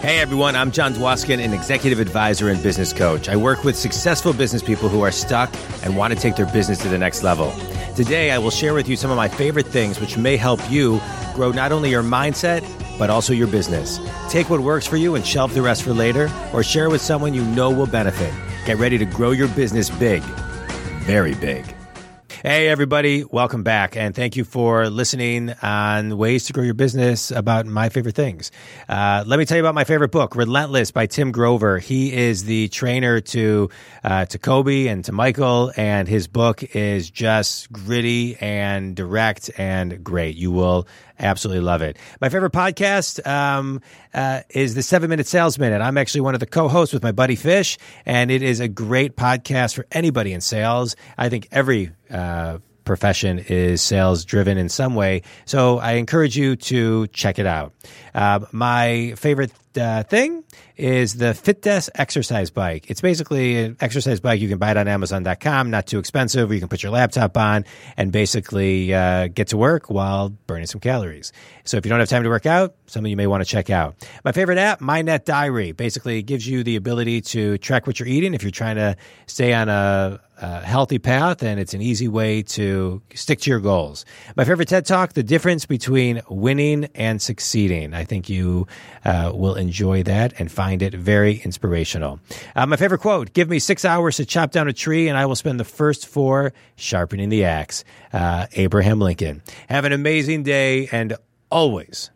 Hey everyone, I'm Jon Dwoskin, an executive advisor and business coach. I work with successful business people who are stuck and want to take their business to the next level. Today, I will share with you some of my favorite things which may help you grow not only your mindset, but also your business. Take what works for you and shelve the rest for later, or share with someone you know will benefit. Get ready to grow your business big, very big. Hey, everybody, welcome back. And thank you for listening on ways to grow your business about my favorite things. Uh, let me tell you about my favorite book, Relentless by Tim Grover. He is the trainer to, uh, to Kobe and to Michael, and his book is just gritty and direct and great. You will absolutely love it. My favorite podcast um, uh, is the Seven Minute Sales Minute. I'm actually one of the co-hosts with my buddy Fish, and it is a great podcast for anybody in sales. I think every uh, profession is sales driven in some way. So I encourage you to check it out. Uh, my favorite uh, thing is the FitDesk exercise bike. It's basically an exercise bike. You can buy it on Amazon.com, not too expensive. You can put your laptop on and basically uh, get to work while burning some calories. So if you don't have time to work out, something you may want to check out. My favorite app, MyNetDiary, basically gives you the ability to track what you're eating if you're trying to stay on a, healthy path, and it's an easy way to stick to your goals. My favorite TED Talk, the difference between winning and succeeding. I think you uh, will enjoy that and find it very inspirational. Uh, my favorite quote Give me six hours to chop down a tree, and I will spend the first four sharpening the axe. Uh, Abraham Lincoln. Have an amazing day and always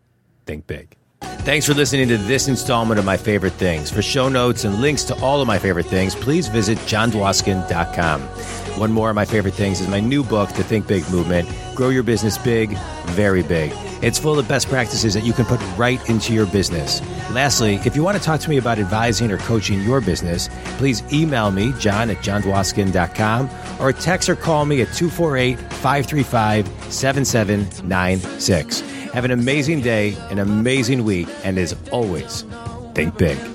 think big. Thanks for listening to this installment of My Favorite Things. For show notes and links to all of my favorite things, please visit jondwoskin.com. One more of my favorite things is my new book, The Think Big Movement Grow Your Business Big, Very Big. It's full of best practices that you can put right into your business. Lastly, if you want to talk to me about advising or coaching your business, please email me, jon at jondwoskin.com, or text or call me at 248 535 7796. Have an amazing day, an amazing week, and as always, think big.